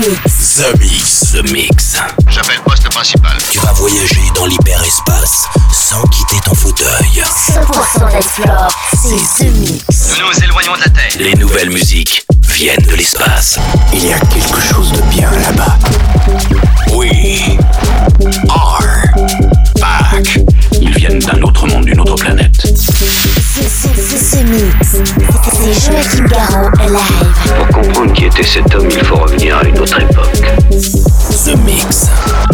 Mix. The Mix. The Mix. J'appelle poste principal. Tu vas voyager dans l'hyperespace sans quitter ton fauteuil. 100% d'explore, c'est The Mix. Nous nous éloignons de la Terre. Les nouvelles musiques viennent de l'espace. Il y a quelque chose de bien là-bas. We are Pour comprendre qui était cet homme, il faut revenir à une autre époque. The Mix.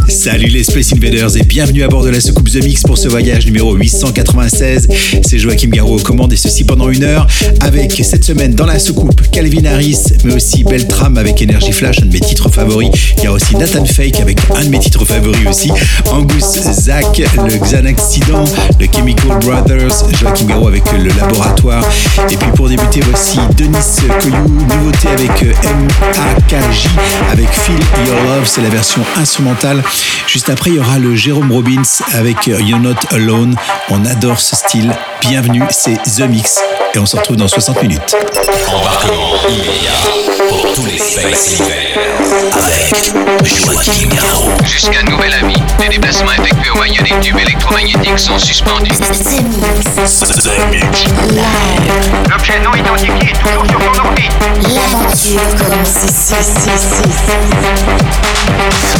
Salut les Space Invaders et bienvenue à bord de la soucoupe The Mix pour ce voyage numéro 896. C'est Joachim Garraud aux commandes et ceci pendant une heure avec cette semaine dans la soucoupe Calvin Harris mais aussi Beltram avec Energy Flash, un de mes titres favoris. Il y a aussi Nathan Fake avec un de mes titres favoris aussi. Angus Zach, le Xanaccident, le Chemical Brothers, Joachim Garraud avec le Laboratoire. Et puis pour débuter voici Denis Coyou, nouveauté avec MAKJ avec Feel Your Love, c'est la version instrumentale. Juste après, il y aura le Jérôme Robbins avec You're Not Alone. On adore ce style. Bienvenue, c'est The Mix et on se retrouve dans 60 minutes. Embarquement immédiat pour tous les Space avec Joachim Garraud. Jusqu'à nouvel avis, les déplacements effectués au moyen des tubes électromagnétiques sont suspendus. The Mix. The Mix. Live. L'objet non identifié est toujours sur son orbite. L'aventure commence ici, ici,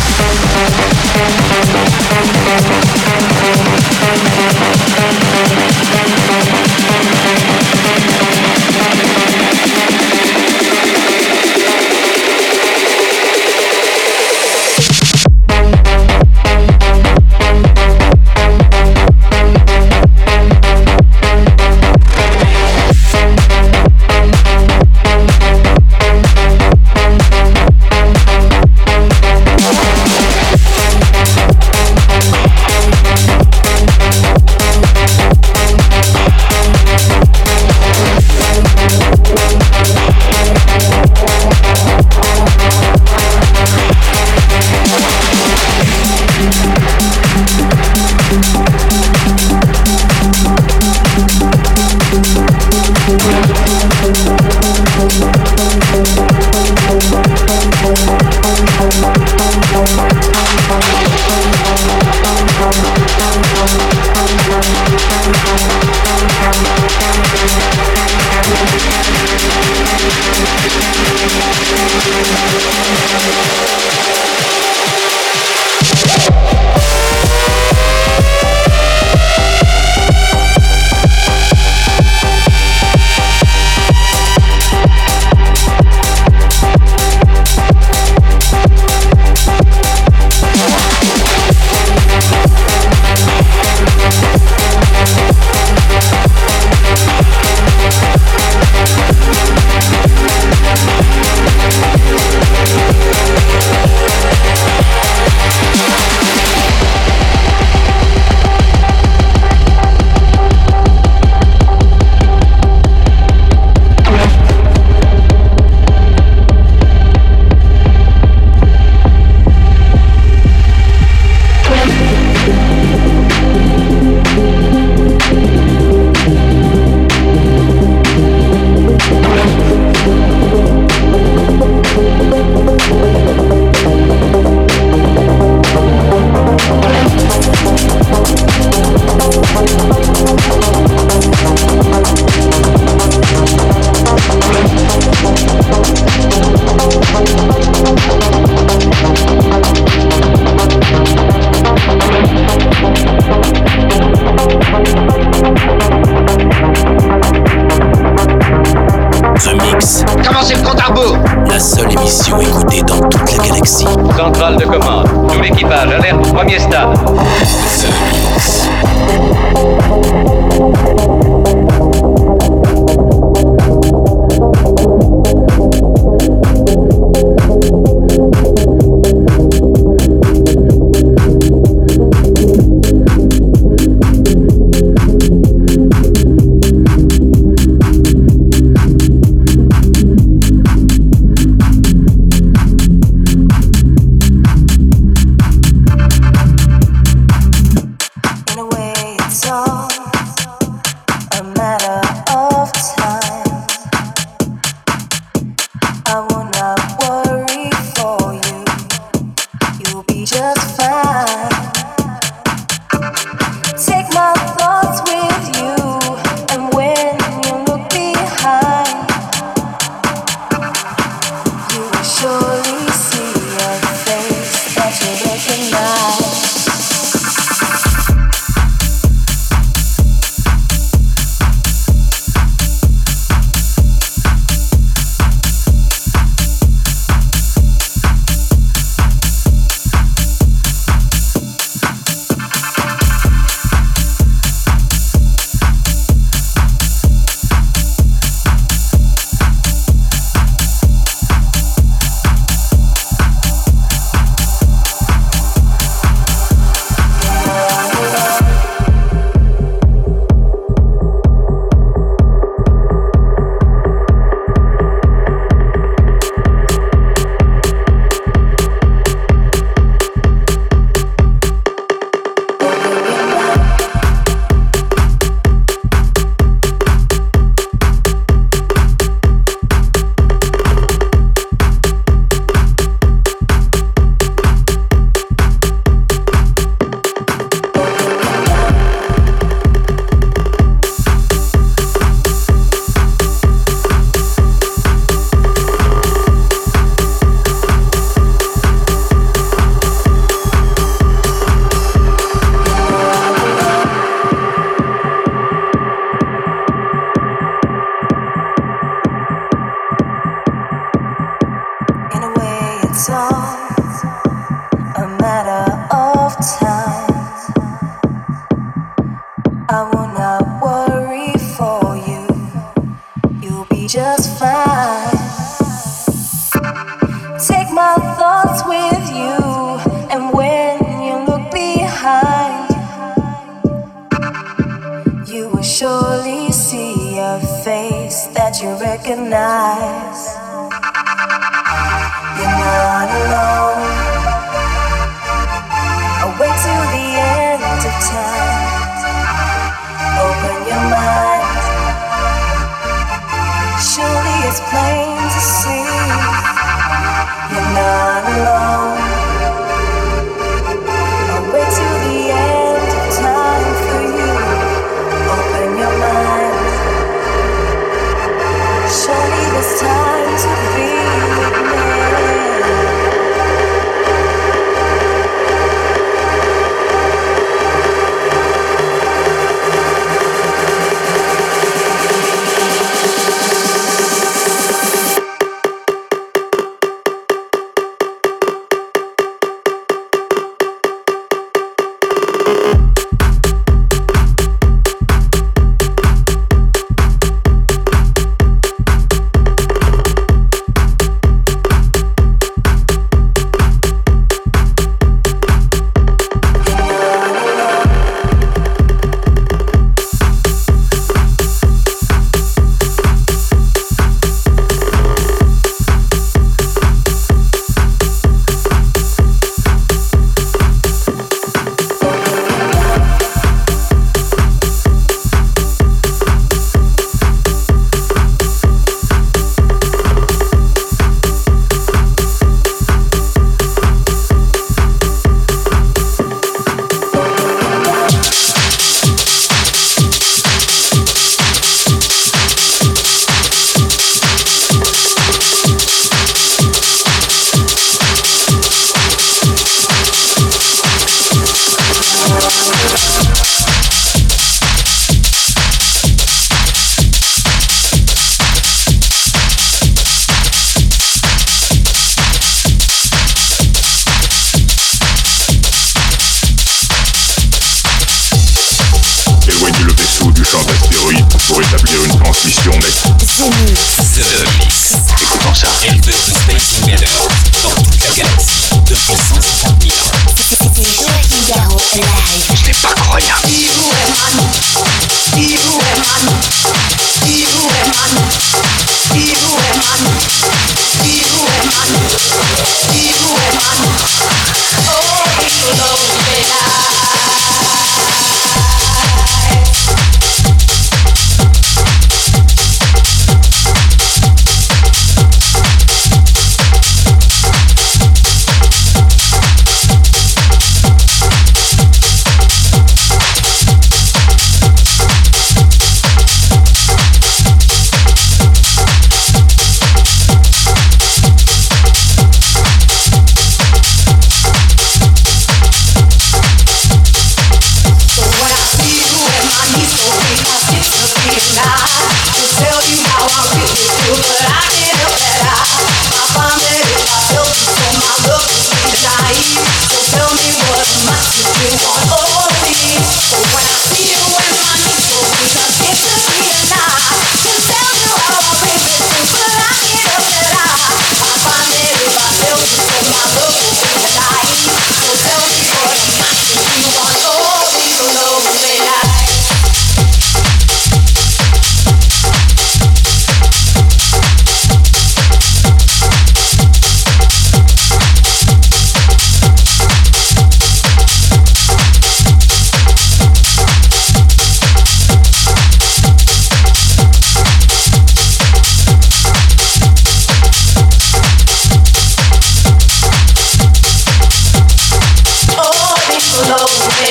d'échange d'astéroïdes pour établir une transmission nette. The Mix. Écoutons ça.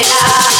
now.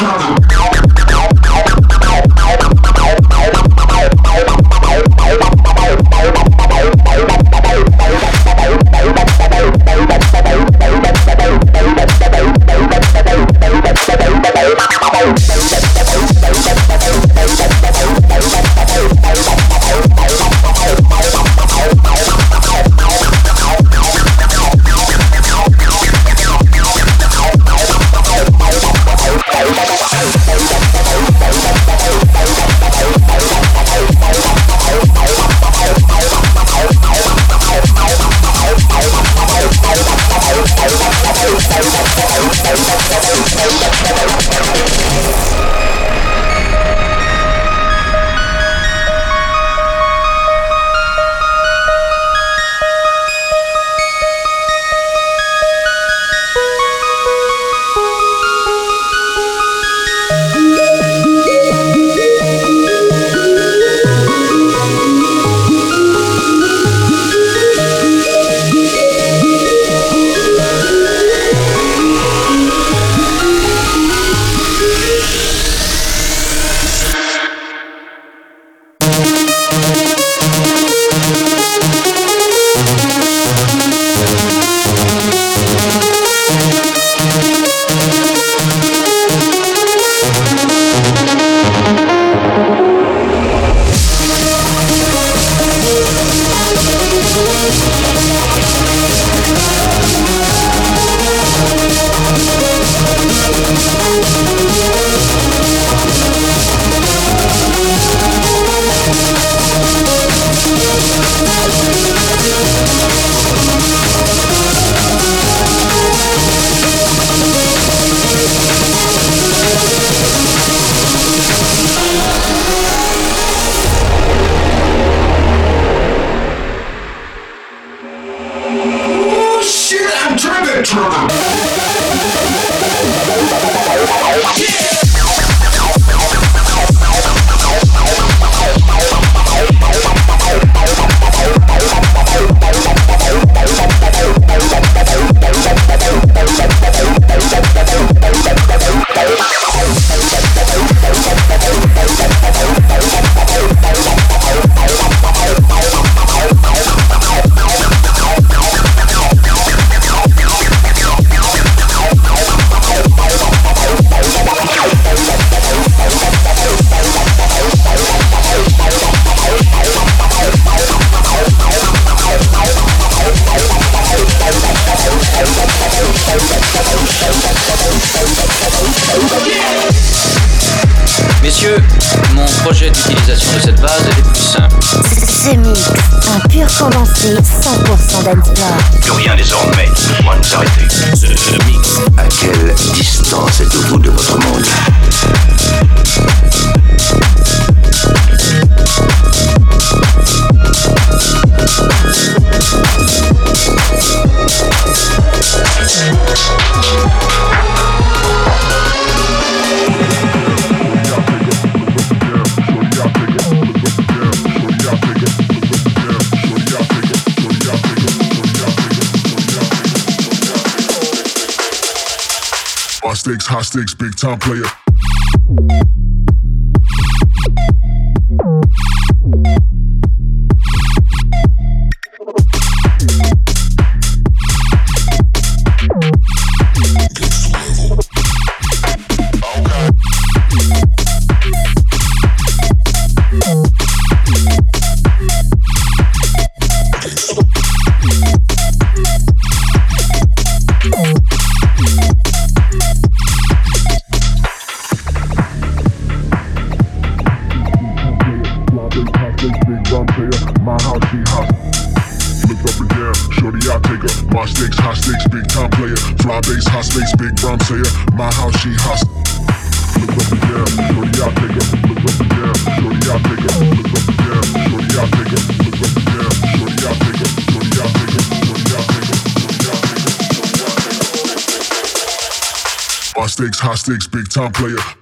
Trouble. High stakes, big time player. Time player.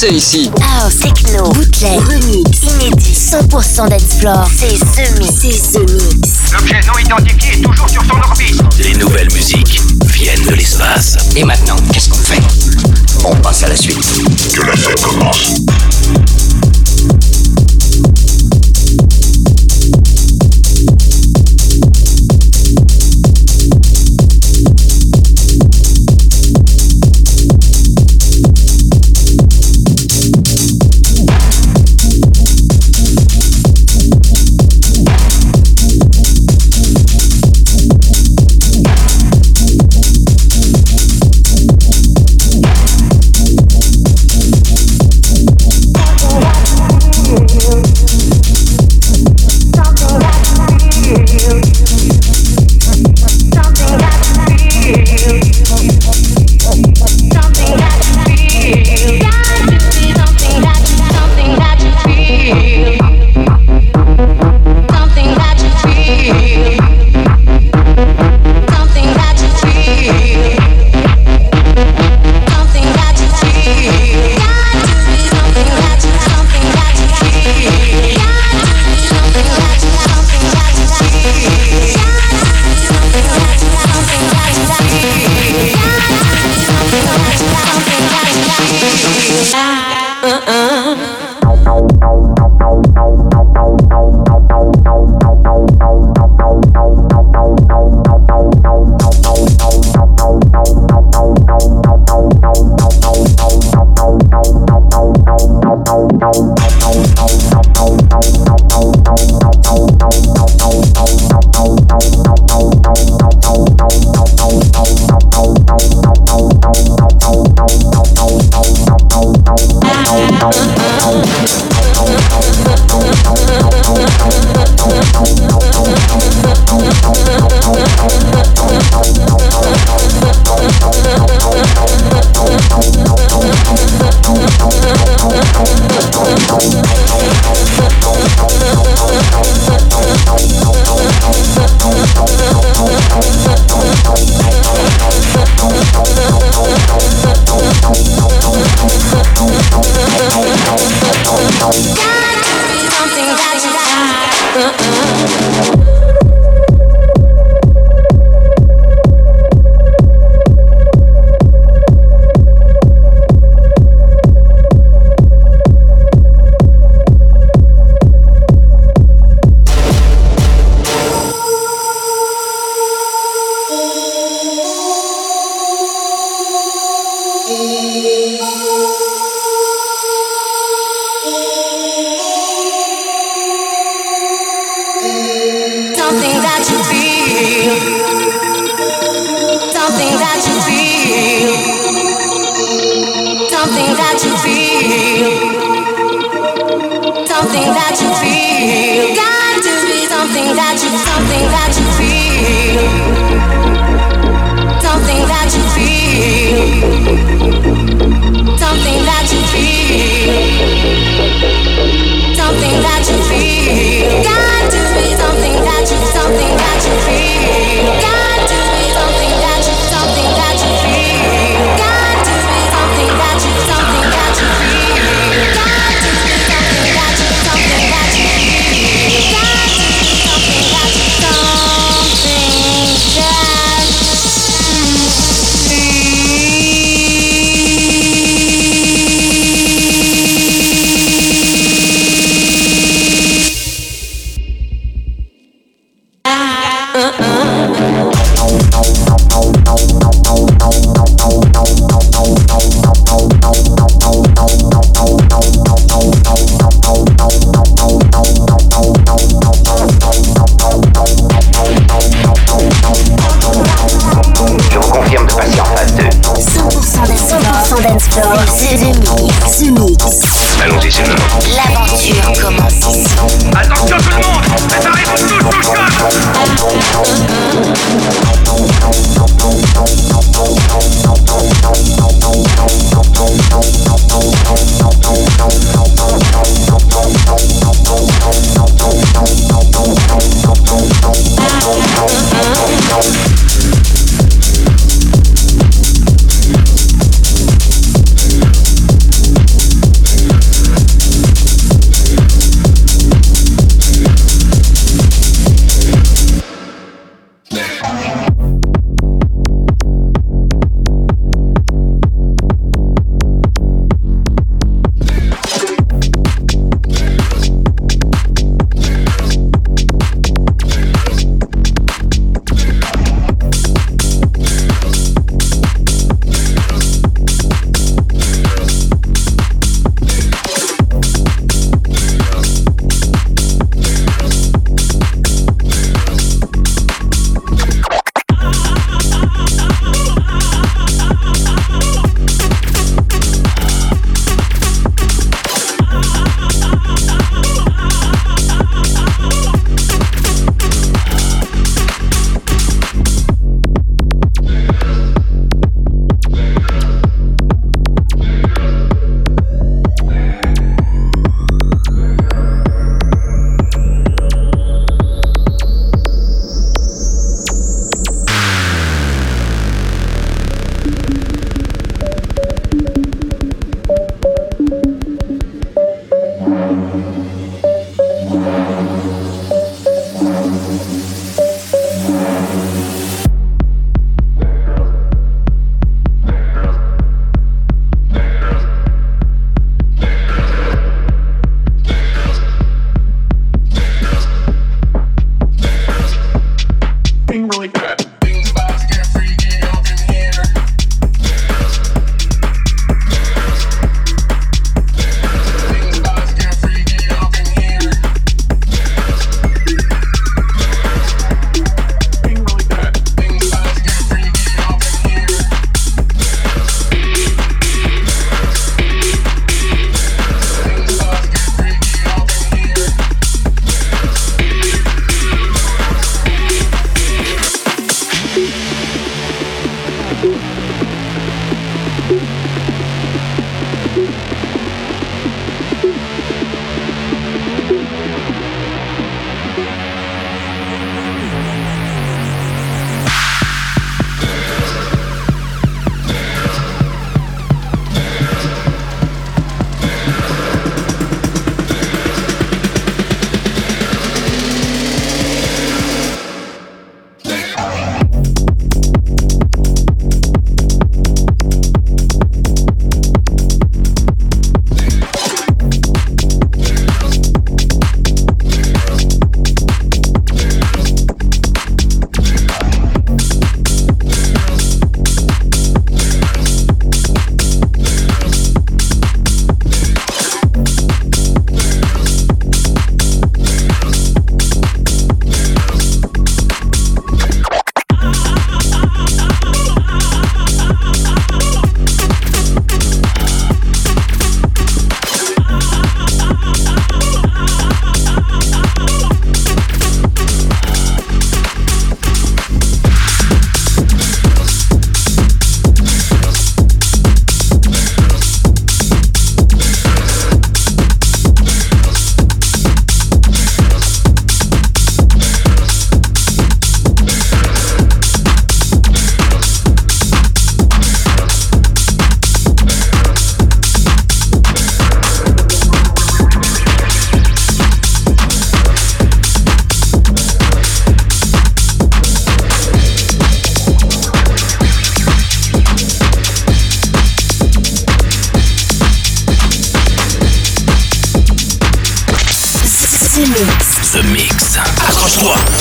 C'est ici. House, techno, bootleg, remix, inédit, 100% d'explore. C'est The Mix. C'est The Mix. L'objet non identifié est toujours sur son orbite. Les nouvelles musiques viennent de l'espace. Et maintenant, qu'est-ce qu'on fait? On passe à la suite. Que la fête commence.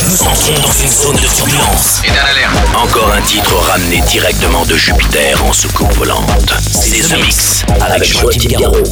Nous entrons dans une zone de turbulence. Et dans l'alerte. Encore un titre ramené directement de Jupiter en soucoupe volante. C'est The Mix avec Joachim Garraud.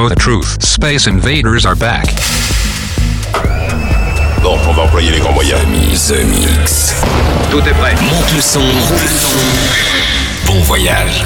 We know the truth. Space Invaders are back. Bon, on va employer les grands moyens. The Mix. Tout est prêt. Monte le son. Bon voyage.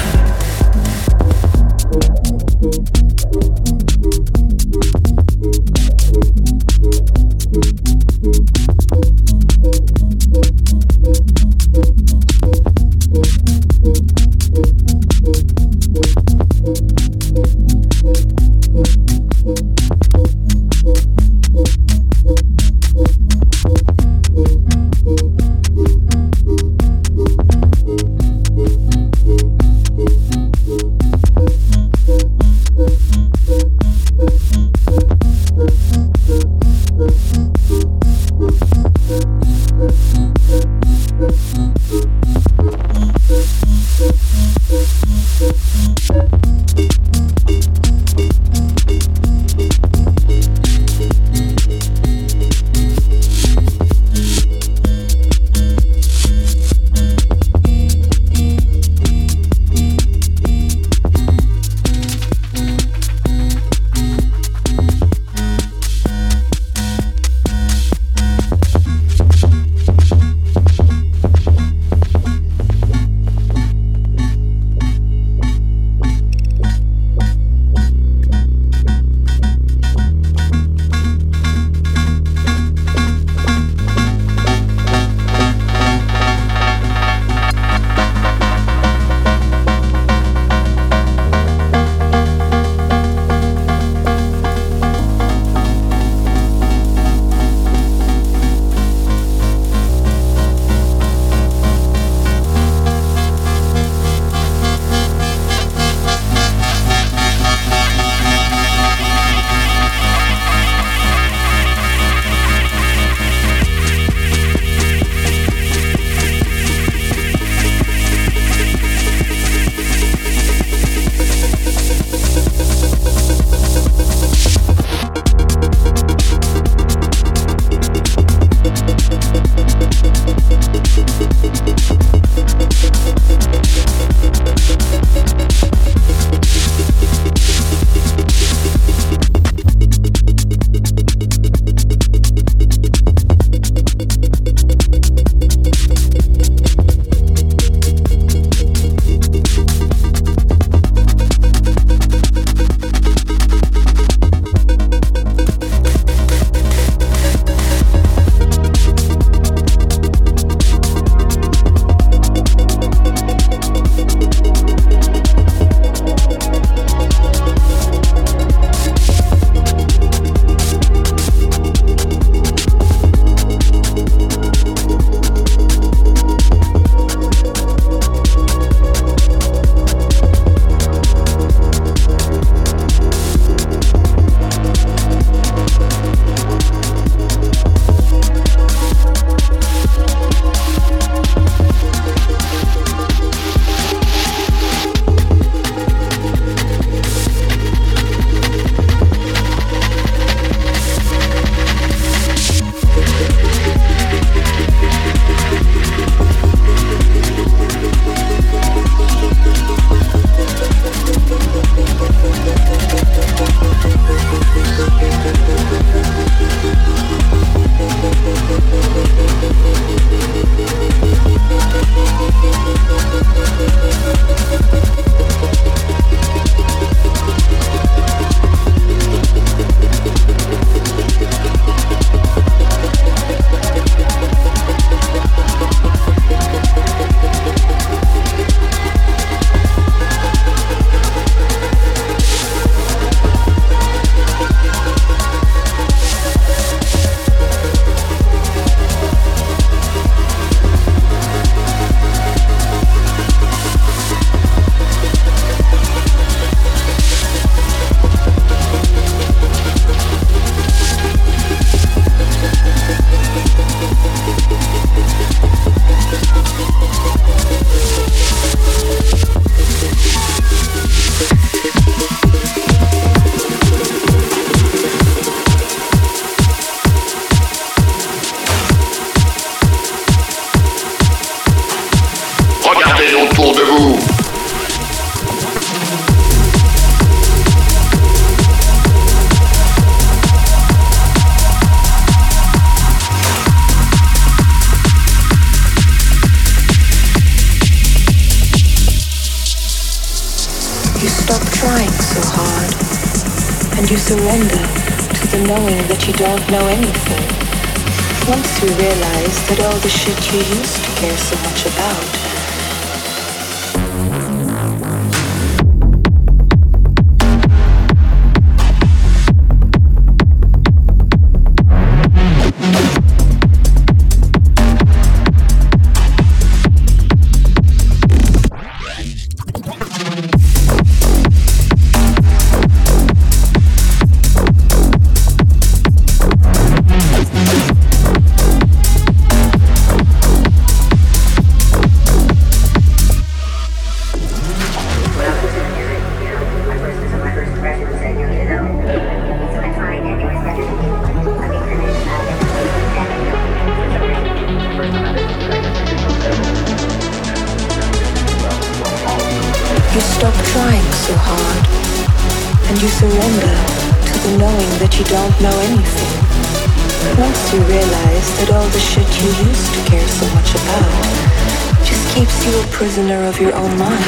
prisoner of your own mind.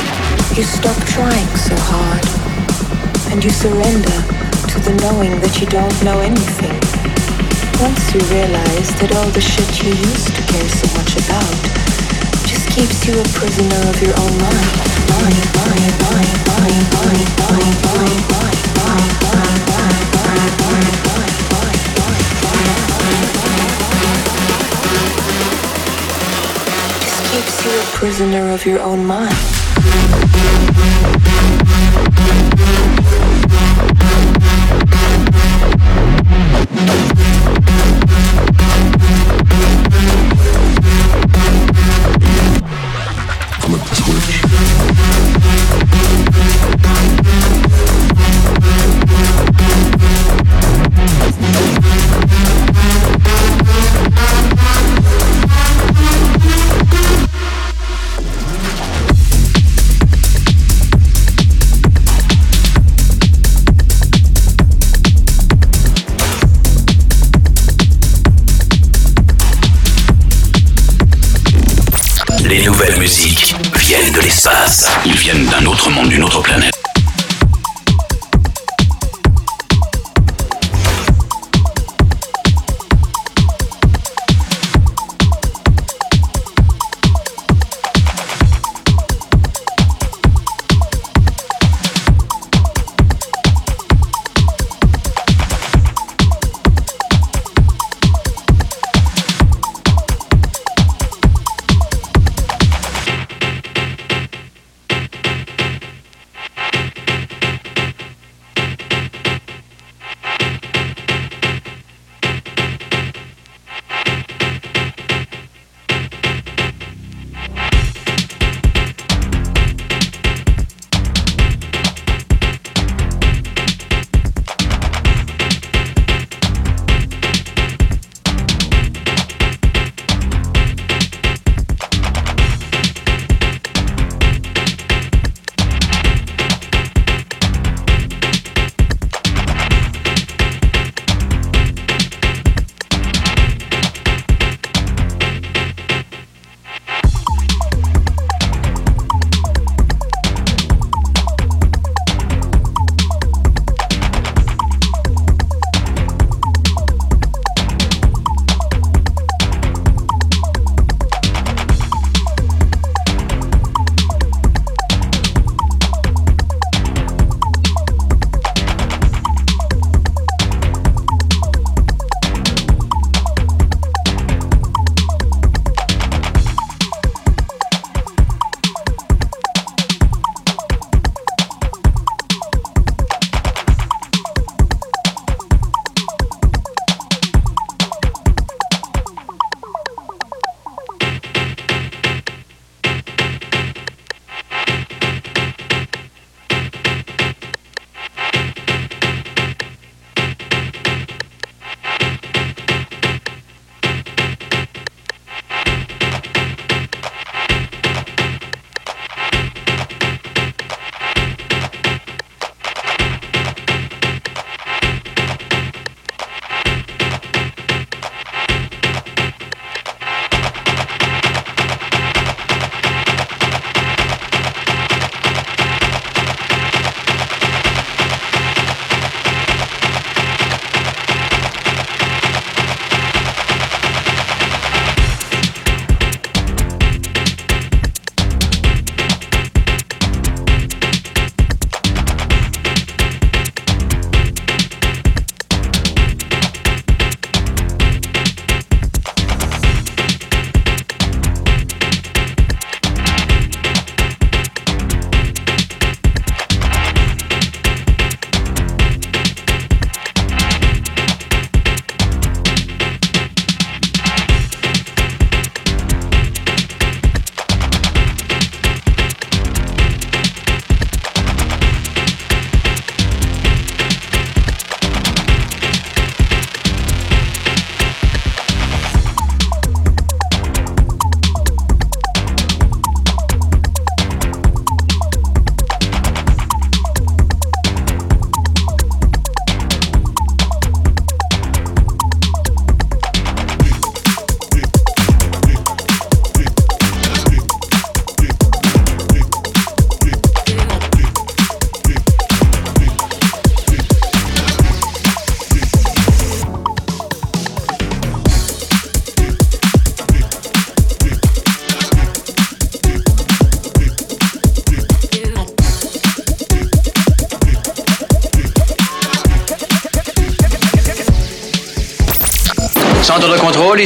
You stop trying so hard. And you surrender to the knowing that you don't know anything. Once you realize that all the shit you used to care so much about just keeps you a prisoner of your own mind. Mind, mind, mind, mind, mind, mind, mind, mind, mind, mind, mind, mind, You're a prisoner of your own mind.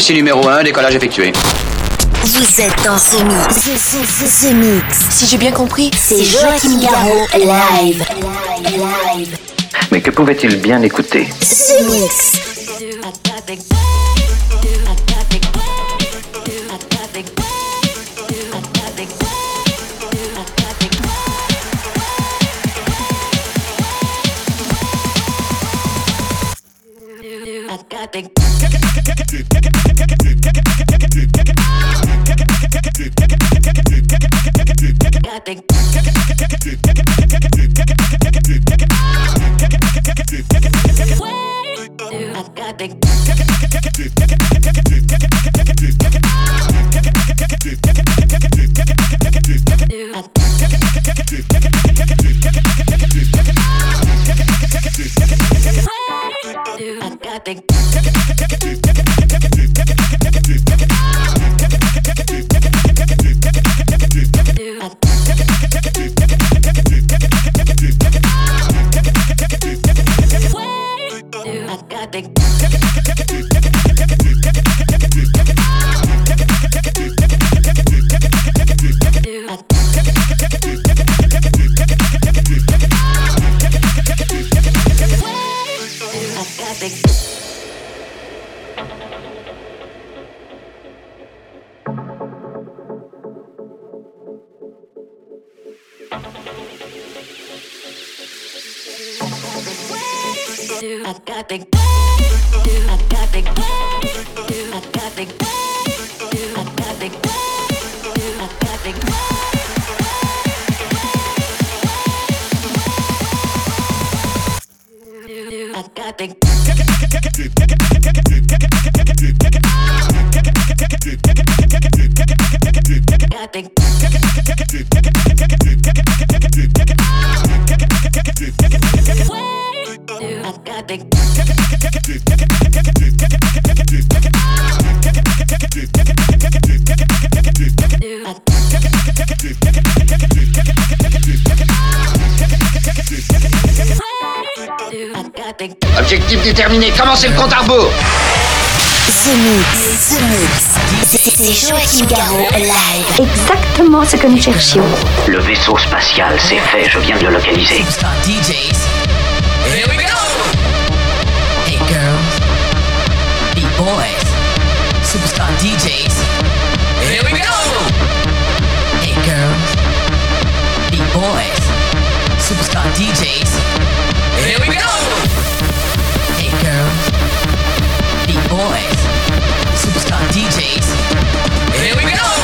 Ici numéro 1, décollage effectué. Vous êtes dans ce mix. Ce, mix. Si j'ai bien compris, c'est Joachim Garraud live. live. Mais que pouvait-il bien écouter? Ce mix. I got big I got big I got big déterminé, commencez le compte à rebours The Mix, The Mix. C'est Joachim Garraud live. Exactement ce que nous cherchions. Le vaisseau spatial, c'est fait, je viens de le localiser. DJs. Here we go! Hey girls, B-boys, superstar DJs. Here we go! Hey girls, superstar DJs. Here we go! DJs. Here we go!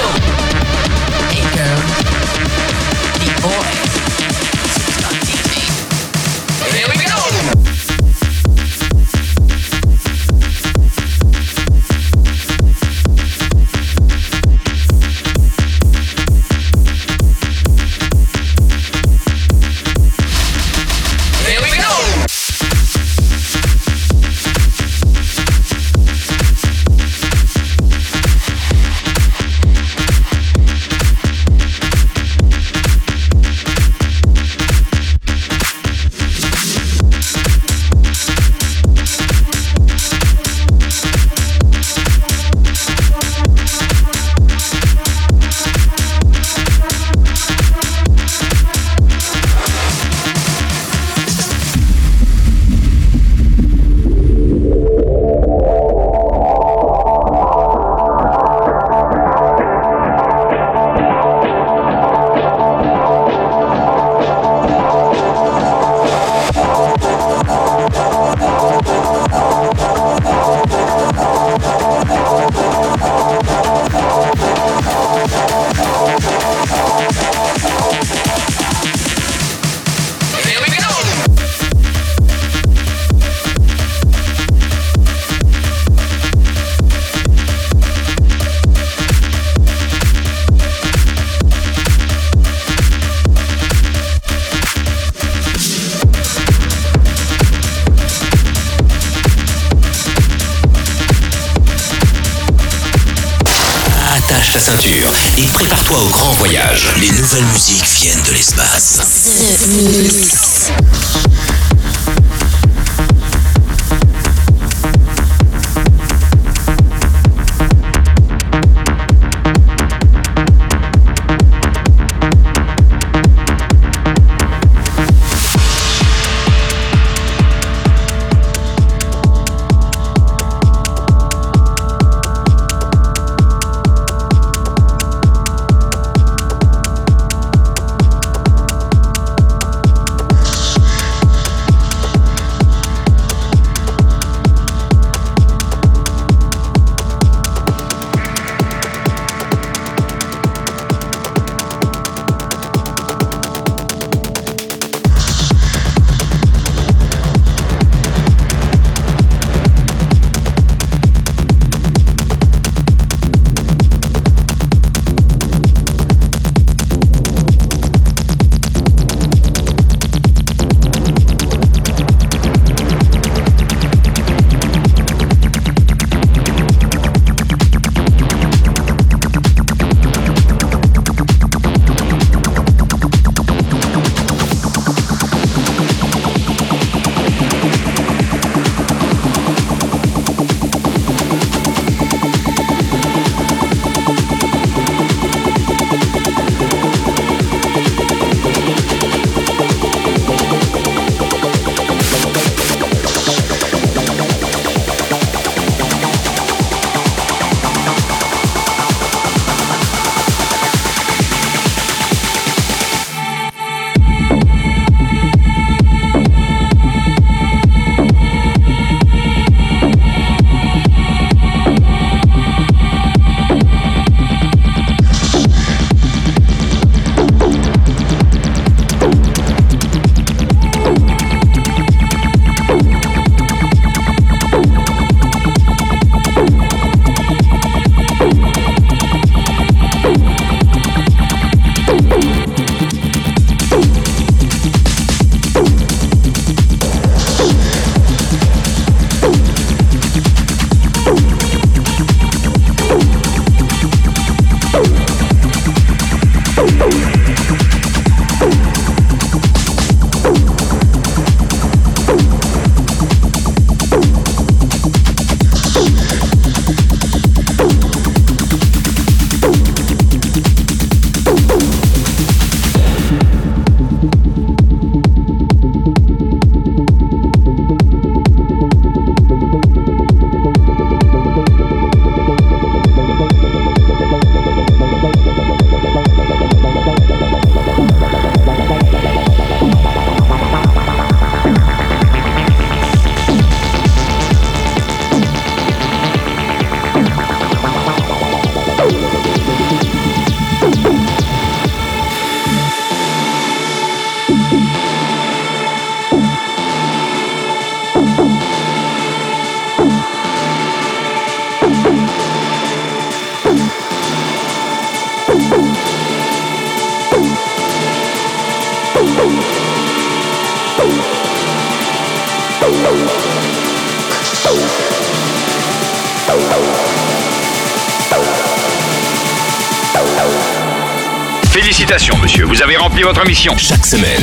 Votre mission. Chaque semaine.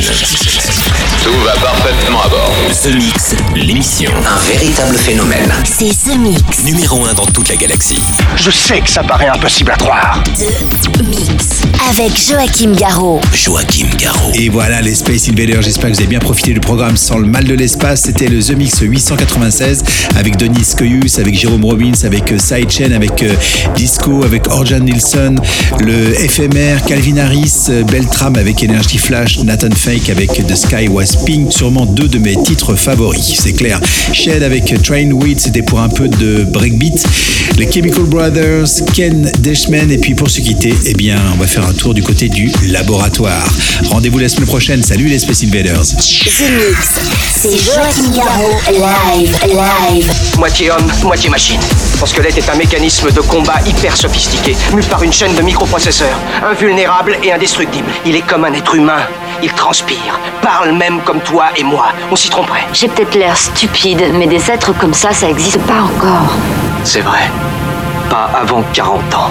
Tout va parfaitement à bord. The Mix, l'émission. Un véritable phénomène. C'est The Mix. Numéro 1 dans toute la galaxie. Je sais que ça paraît impossible à croire. The Mix. Avec Joachim Garraud. Joachim Garraud. Et voilà les Space Invaders. J'espère que vous avez bien profité du programme sans le mal de l'espace. C'était le The Mix 896 avec Denis Koyus, avec Jérôme Robbins, avec euh, Sidechain, avec euh, Disco, avec Orjan Nilsson, le FMR, Calvin Harris, euh, Beltram avec Energy Flash, Nathan Fake avec The Sky Was Pink. Sûrement deux de mes titres favoris, c'est clair. Shed avec Train Weed, c'était pour un peu de breakbeat. Les Chemical Brothers, Ken Deshman. Et puis pour se quitter, eh bien, on va faire un tour du côté du laboratoire. Rendez-vous la semaine prochaine. Salut les Space Invaders. The Mix. C'est Joachim Garraud. Live, live. Moitié homme, moitié machine. Son squelette est un mécanisme de combat hyper sophistiqué, mu par une chaîne de microprocesseurs, invulnérable et indestructible. Il est comme un être humain. Il transpire, parle même comme toi et moi. On s'y tromperait. J'ai peut-être l'air stupide, mais des êtres comme ça, ça existe pas encore. C'est vrai. Pas avant 40 ans.